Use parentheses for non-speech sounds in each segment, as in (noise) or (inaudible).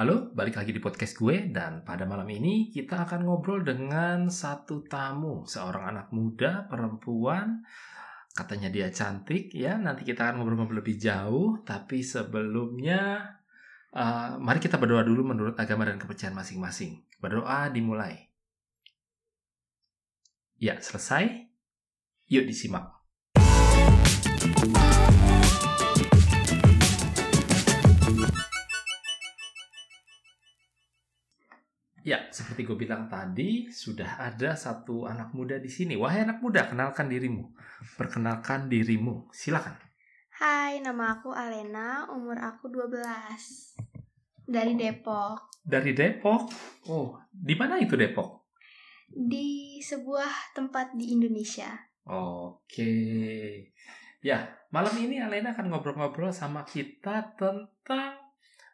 Halo, balik lagi di podcast gue dan pada malam ini kita akan ngobrol dengan satu tamu, seorang anak muda, perempuan, katanya dia cantik ya. Nanti kita akan ngobrol-ngobrol lebih jauh, tapi sebelumnya uh, mari kita berdoa dulu menurut agama dan kepercayaan masing-masing. Berdoa dimulai. Ya, selesai. Yuk disimak. Ya, seperti gue bilang tadi, sudah ada satu anak muda di sini. Wahai anak muda, kenalkan dirimu. Perkenalkan dirimu. Silakan. Hai, nama aku Alena, umur aku 12. Dari Depok. Dari Depok? Oh, di mana itu Depok? Di sebuah tempat di Indonesia. Oke. Ya, malam ini Alena akan ngobrol-ngobrol sama kita tentang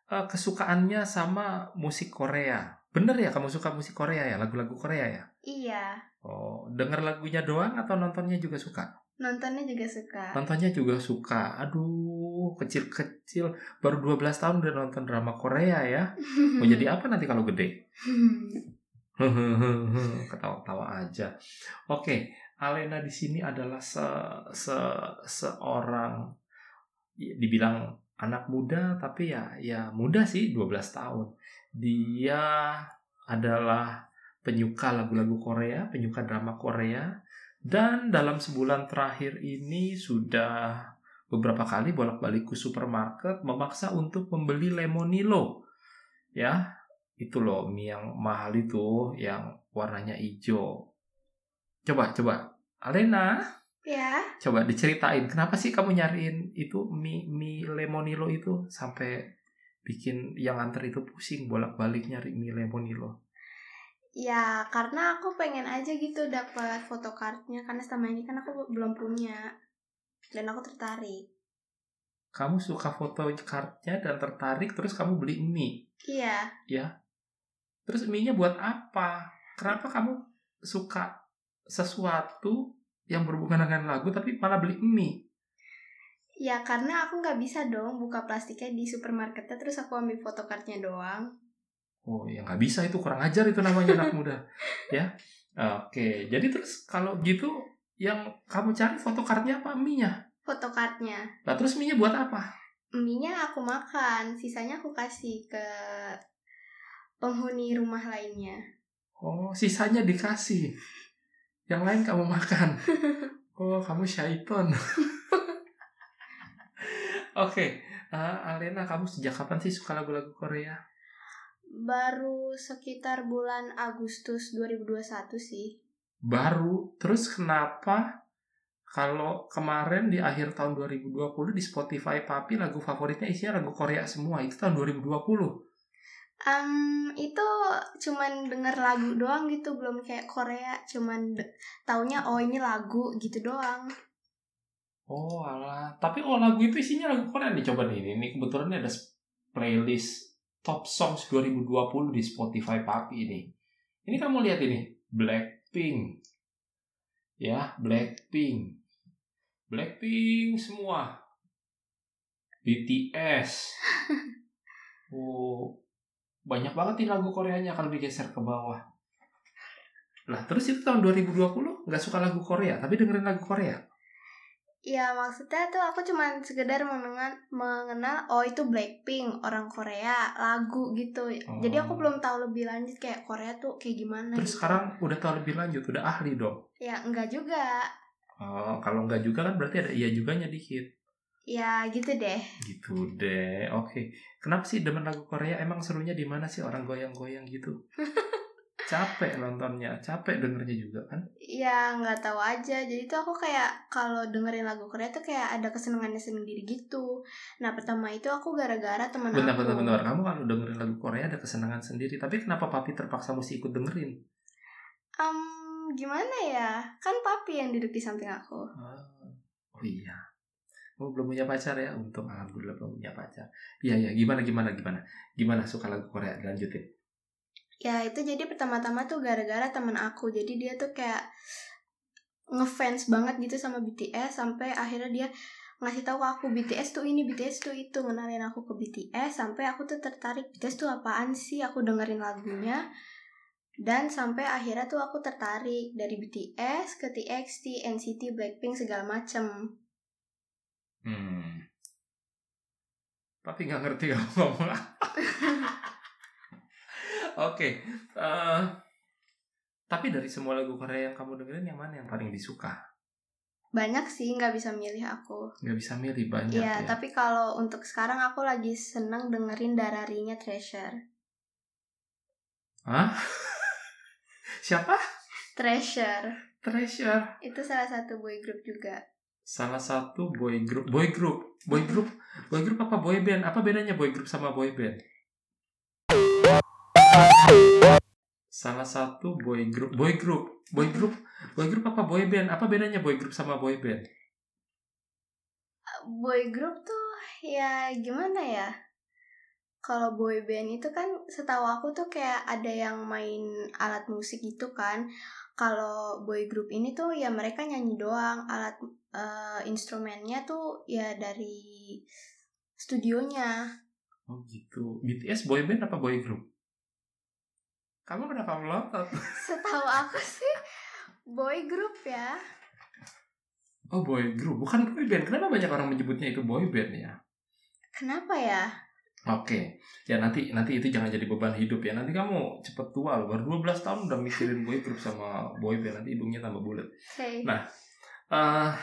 uh, kesukaannya sama musik Korea. Bener ya kamu suka musik Korea ya, lagu-lagu Korea ya? Iya. Oh, denger lagunya doang atau nontonnya juga suka? Nontonnya juga suka. Nontonnya juga suka. Aduh, kecil-kecil baru 12 tahun udah nonton drama Korea ya. (laughs) Mau jadi apa nanti kalau gede? (laughs) Ketawa-tawa aja. Oke, Alena di sini adalah se, se seorang dibilang anak muda tapi ya ya muda sih 12 tahun dia adalah penyuka lagu-lagu Korea, penyuka drama Korea, dan dalam sebulan terakhir ini sudah beberapa kali bolak-balik ke supermarket memaksa untuk membeli lemonilo. Ya, itu loh mie yang mahal itu yang warnanya hijau. Coba, coba. Alena, ya. Coba diceritain kenapa sih kamu nyariin itu mie mie lemonilo itu sampai bikin yang antar itu pusing bolak-balik nyari mie lemonilo? Ya karena aku pengen aja gitu dapat fotokartnya karena selama ini kan aku belum punya dan aku tertarik. Kamu suka foto kartnya dan tertarik terus kamu beli mie? Iya. Ya. Terus mie-nya buat apa? Kenapa kamu suka sesuatu yang berhubungan dengan lagu tapi malah beli mie? Ya karena aku nggak bisa dong buka plastiknya di supermarketnya terus aku ambil fotokartnya doang. Oh ya nggak bisa itu kurang ajar itu namanya anak muda (laughs) ya. Oke jadi terus kalau gitu yang kamu cari fotokartnya apa mie-nya? Fotokartnya. Nah terus mie-nya buat apa? Mie-nya aku makan, sisanya aku kasih ke penghuni rumah lainnya. Oh sisanya dikasih, yang lain kamu makan. (laughs) Oh kamu syaiton. (laughs) Oke, okay. uh, Alena, kamu sejak kapan sih suka lagu-lagu Korea? Baru sekitar bulan Agustus 2021 sih. Baru? Terus kenapa kalau kemarin di akhir tahun 2020 di Spotify Papi lagu favoritnya isinya lagu Korea semua, itu tahun 2020? Um, itu cuman denger lagu doang gitu, belum kayak Korea, cuman taunya oh ini lagu gitu doang. Oh alah, tapi oh lagu itu isinya lagu Korea nih coba nih. Ini kebetulan ada playlist Top Songs 2020 di Spotify Papi ini. Ini kamu lihat ini, Blackpink. Ya, Blackpink. Blackpink semua. BTS. (laughs) Oh, banyak banget nih lagu Koreanya kalau digeser ke bawah. Lah, terus itu tahun 2020 nggak suka lagu Korea, tapi dengerin lagu Korea. Ya maksudnya tuh aku cuman sekedar mengenal, mengenal oh itu Blackpink orang Korea lagu gitu. Oh. Jadi aku oh. belum tahu lebih lanjut kayak Korea tuh kayak gimana. Terus gitu. sekarang udah tahu lebih lanjut, udah ahli dong. Ya enggak juga. Oh kalau enggak juga kan berarti ada iya juganya dikit. Ya gitu deh. Gitu deh. Oke. Kenapa sih demen lagu Korea? Emang serunya di mana sih orang goyang-goyang gitu? (laughs) capek nontonnya, capek dengernya juga kan? Iya, nggak tahu aja. Jadi tuh aku kayak kalau dengerin lagu Korea tuh kayak ada kesenangannya sendiri gitu. Nah pertama itu aku gara-gara teman aku. Benar, benar. Kamu kalau dengerin lagu Korea ada kesenangan sendiri. Tapi kenapa papi terpaksa mesti ikut dengerin? Um, gimana ya? Kan papi yang duduk di samping aku. Oh, oh iya. Oh, belum punya pacar ya? Untung alhamdulillah belum punya pacar. Iya, iya. Gimana, gimana, gimana? Gimana suka lagu Korea? Lanjutin ya itu jadi pertama-tama tuh gara-gara temen aku jadi dia tuh kayak ngefans banget gitu sama BTS sampai akhirnya dia ngasih tahu ke aku BTS tuh ini BTS tuh itu ngenalin aku ke BTS sampai aku tuh tertarik BTS tuh apaan sih aku dengerin lagunya dan sampai akhirnya tuh aku tertarik dari BTS ke TXT, NCT, Blackpink segala macem. Hmm. Tapi nggak ngerti kamu (laughs) ngomong apa. (laughs) Oke, eh, tapi dari semua lagu Korea yang kamu dengerin yang mana yang paling disuka? Banyak sih nggak bisa milih aku. Nggak bisa milih banyak Iya, ya. tapi kalau untuk sekarang aku lagi seneng dengerin Dararinya Treasure. Hah? (laughs) Siapa? Treasure Treasure. itu salah satu boy group juga. Salah satu boy group. Boy group. Boy group. Boy group apa boy band? Apa bedanya boy group sama boy band? Salah satu boy group. Boy group. Boy group. Boy group apa boy band? Apa bedanya boy group sama boy band? Boy group tuh ya gimana ya? Kalau boy band itu kan setahu aku tuh kayak ada yang main alat musik gitu kan. Kalau boy group ini tuh ya mereka nyanyi doang, alat eh, instrumennya tuh ya dari studionya. Oh gitu. BTS boy band apa boy group? Kamu kenapa melotot? Setahu aku sih boy group ya. Oh boy group, bukan boy band. Kenapa banyak orang menyebutnya itu boy band ya? Kenapa ya? Oke, ya nanti nanti itu jangan jadi beban hidup ya. Nanti kamu cepet tua loh, baru 12 tahun udah mikirin boy group sama boy band. Nanti hidungnya tambah bulat. Oke. Nah. eh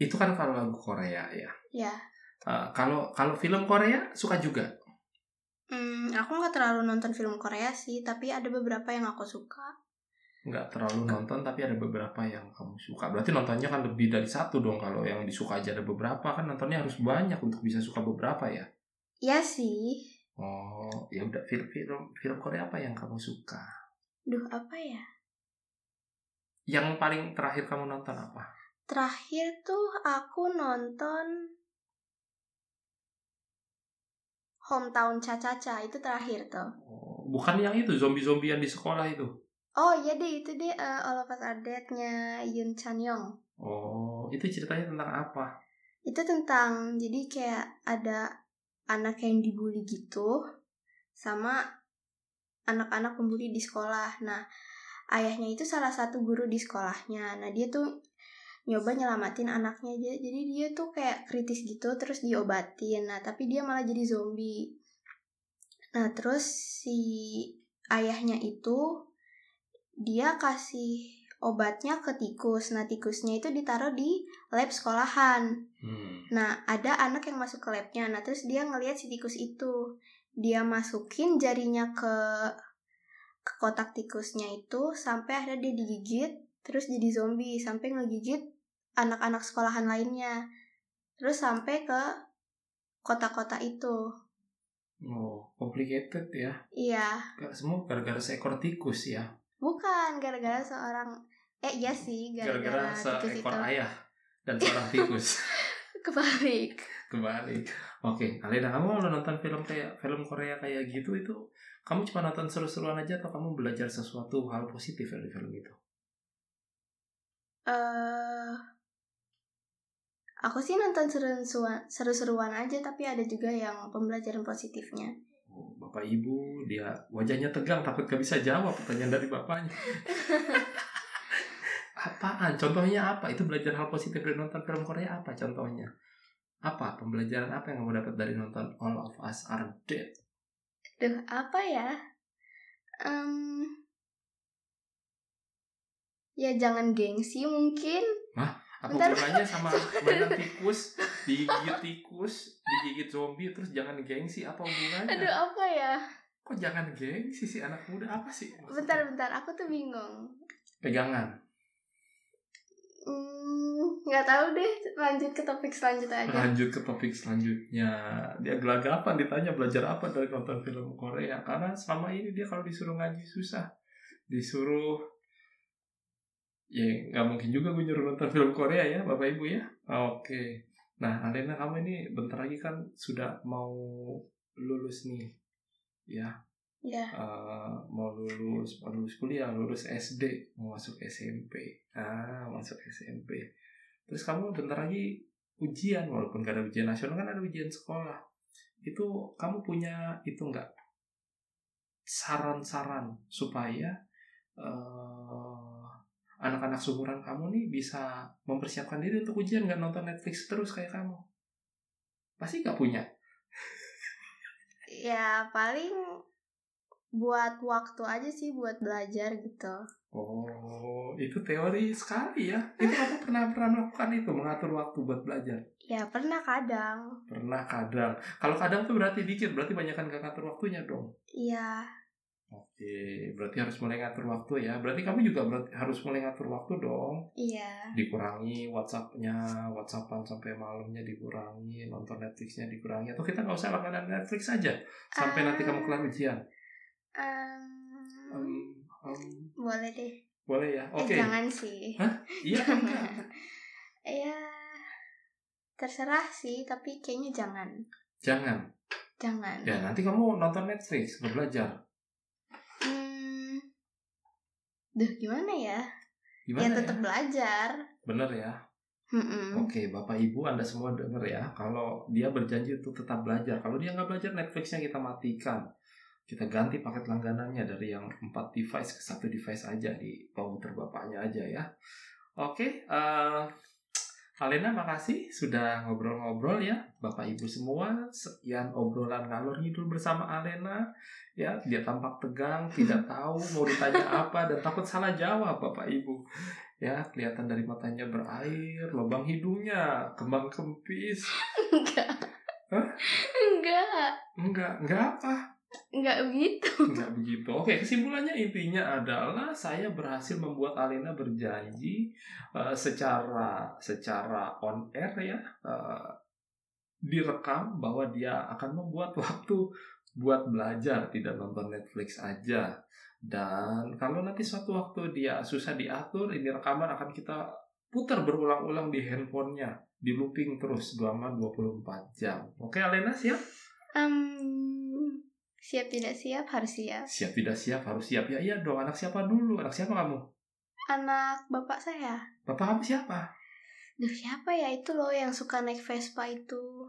itu kan kalau lagu Korea ya. Ya. Eh, kalau kalau film Korea suka juga. Hmm, aku nggak terlalu nonton film Korea sih, tapi ada beberapa yang aku suka. Nggak terlalu nonton tapi ada beberapa yang kamu suka. Berarti nontonnya kan lebih dari satu dong. Kalau yang disuka aja ada beberapa kan nontonnya harus banyak untuk bisa suka beberapa ya. Ya sih. Oh, ya udah film film film Korea apa yang kamu suka? Duh, apa ya? Yang paling terakhir kamu nonton apa? Terakhir tuh aku nonton Hometown Cha-Cha-Cha itu terakhir tuh. Oh, bukan yang itu zombie-zombian di sekolah itu. Oh iya deh itu deh uh, All of Us Are Dead-nya Yoon Chan Young. Oh, itu ceritanya tentang apa? Itu tentang jadi kayak ada anak yang dibully gitu sama anak-anak pembuli di sekolah. Nah, ayahnya itu salah satu guru di sekolahnya. Nah, dia tuh nyoba nyelamatin anaknya aja. Jadi dia tuh kayak kritis gitu terus diobatin. Nah, tapi dia malah jadi zombie. Nah, terus si ayahnya itu dia kasih obatnya ke tikus. Nah, tikusnya itu ditaruh di lab sekolahan. Hmm. Nah, ada anak yang masuk ke labnya. Nah, terus dia ngelihat si tikus itu. Dia masukin jarinya ke ke kotak tikusnya itu sampai akhirnya dia digigit, terus jadi zombie sampai ngegigit anak-anak sekolahan lainnya. Terus sampai ke kota-kota itu. Oh, complicated ya. Iya, Gak semua gara-gara seekor tikus ya. bukan gara-gara seorang eh iya sih Gara-gara seekor itu ayah dan seorang tikus. (laughs) kebalik. Kembali. Oke, Alena, kamu nonton film kayak film Korea kayak gitu itu kamu cuma nonton seru-seruan aja atau kamu belajar sesuatu hal positif dari film itu? Eh aku sih nonton seru-seruan, seru-seruan aja tapi ada juga yang pembelajaran positifnya. Oh, Bapak Ibu, dia wajahnya tegang takut gak bisa jawab pertanyaan dari bapaknya. (laughs) Apaan? Contohnya apa? Itu belajar hal positif dari nonton film Korea apa contohnya? Apa? Pembelajaran apa yang kamu dapat dari nonton All of Us Are Dead? Duh, apa ya? Em, ya jangan gengsi mungkin. Apa Bentar. sama (laughs) mainan tikus, digigit tikus, digigit zombie, terus jangan gengsi? Apa hubungannya? Aduh, apa ya? Kok jangan gengsi sih anak muda? Apa sih? maksudnya? Bentar, bentar, aku tuh bingung. Pegangan. Hmm, nggak tahu deh. Lanjut ke topik selanjutnya aja. Lanjut ke topik selanjutnya. Dia gelagapan ditanya belajar apa dari nonton film Korea. Karena selama ini dia kalau disuruh ngaji susah. Disuruh ya nggak mungkin juga gue nyuruh nonton film Korea ya Bapak Ibu ya. Oke. Nah Alena kamu ini bentar lagi kan sudah mau lulus nih. Ya, Ya, eh, mau lulus, mau lulus kuliah, lulus SD, mau masuk SMP. Ah, masuk SMP. terus kamu bentar lagi ujian walaupun gak ada ujian nasional kan ada ujian sekolah itu kamu punya itu enggak saran-saran supaya uh, anak-anak seumuran kamu nih bisa mempersiapkan diri untuk ujian nggak nonton Netflix terus kayak kamu pasti nggak punya ya paling buat waktu aja sih buat belajar gitu Oh, itu teori sekali ya. Itu aku (laughs) pernah pernah melakukan itu, mengatur waktu buat belajar. Ya pernah kadang. Pernah kadang. Kalau kadang tuh berarti dikit, berarti banyak kan gak ngatur waktunya dong. Iya. Oke, berarti harus mulai ngatur waktu ya. Berarti kamu juga berarti harus mulai ngatur waktu dong. Iya. Dikurangi WhatsAppnya, WhatsAppan sampai malamnya dikurangi, nonton Netflixnya dikurangi. Atau kita nggak usah langganan Netflix aja sampai uh, nanti kamu kelar ujian. Um, um, Um, boleh deh. Boleh ya. Oke. Okay. Eh, jangan sih. Hah? Iya kan? (laughs) Iya. terserah sih, tapi kayaknya jangan. Jangan. Jangan. Ya nanti kamu nonton Netflix, belajar. Hmm. Duh, gimana ya? Gimana ya tetap ya? belajar. Bener ya. Mm-mm. Oke, Bapak Ibu Anda semua denger ya. Kalau dia berjanji untuk tetap belajar, kalau dia nggak belajar, Netflixnya kita matikan kita ganti paket langganannya dari yang 4 device ke satu device aja di komputer bapaknya aja ya. Oke, uh, Alena makasih sudah ngobrol-ngobrol ya. Bapak Ibu semua Sekian obrolan ngalur ngidul bersama Alena. Ya dia tampak tegang Tidak (laughs) tahu mau ditanya apa Dan takut salah jawab Bapak Ibu. Ya kelihatan dari matanya berair Lubang hidungnya Kembang kempis. Enggak. Hah? Enggak. Enggak Enggak apa? Enggak begitu. Enggak begitu. Oke, kesimpulannya intinya adalah saya berhasil membuat Alena berjanji uh, secara secara on air ya uh, direkam bahwa dia akan membuat (laughs) waktu buat belajar, tidak nonton Netflix aja. Dan kalau nanti suatu waktu dia susah diatur, ini rekaman akan kita putar berulang-ulang di handphonenya, di looping terus selama 24 jam. Oke, Alena siap? Um, Siap tidak siap harus siap. Siap tidak siap harus siap. Ya iya dong. Anak siapa dulu? Anak siapa kamu? Anak bapak saya. Bapak kamu siapa? Duh siapa ya itu loh yang suka naik Vespa itu.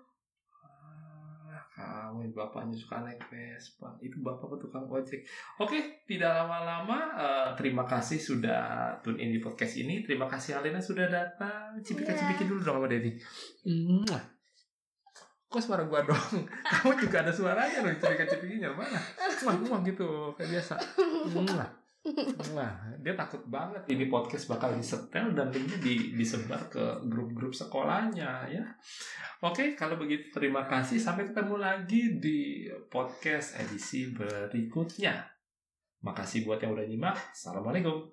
Ah, kamu bapaknya suka naik Vespa. Itu bapak tukang ojek. Oke, tidak lama-lama. Uh, terima kasih sudah tune in di podcast ini. Terima kasih Alena sudah datang. Cipika-cipikin iya. dulu dong sama Dedi. Kok suara gua dong (laughs) kamu juga ada suaranya loh cerita cepikinya mana? Cuma cuma gitu kayak biasa. Nah nah dia takut banget ini podcast bakal disetel dan linknya di, disebar ke grup-grup sekolahnya ya. Oke kalau begitu terima kasih. Sampai ketemu lagi di podcast edisi berikutnya. Makasih buat yang udah nyimak. Assalamualaikum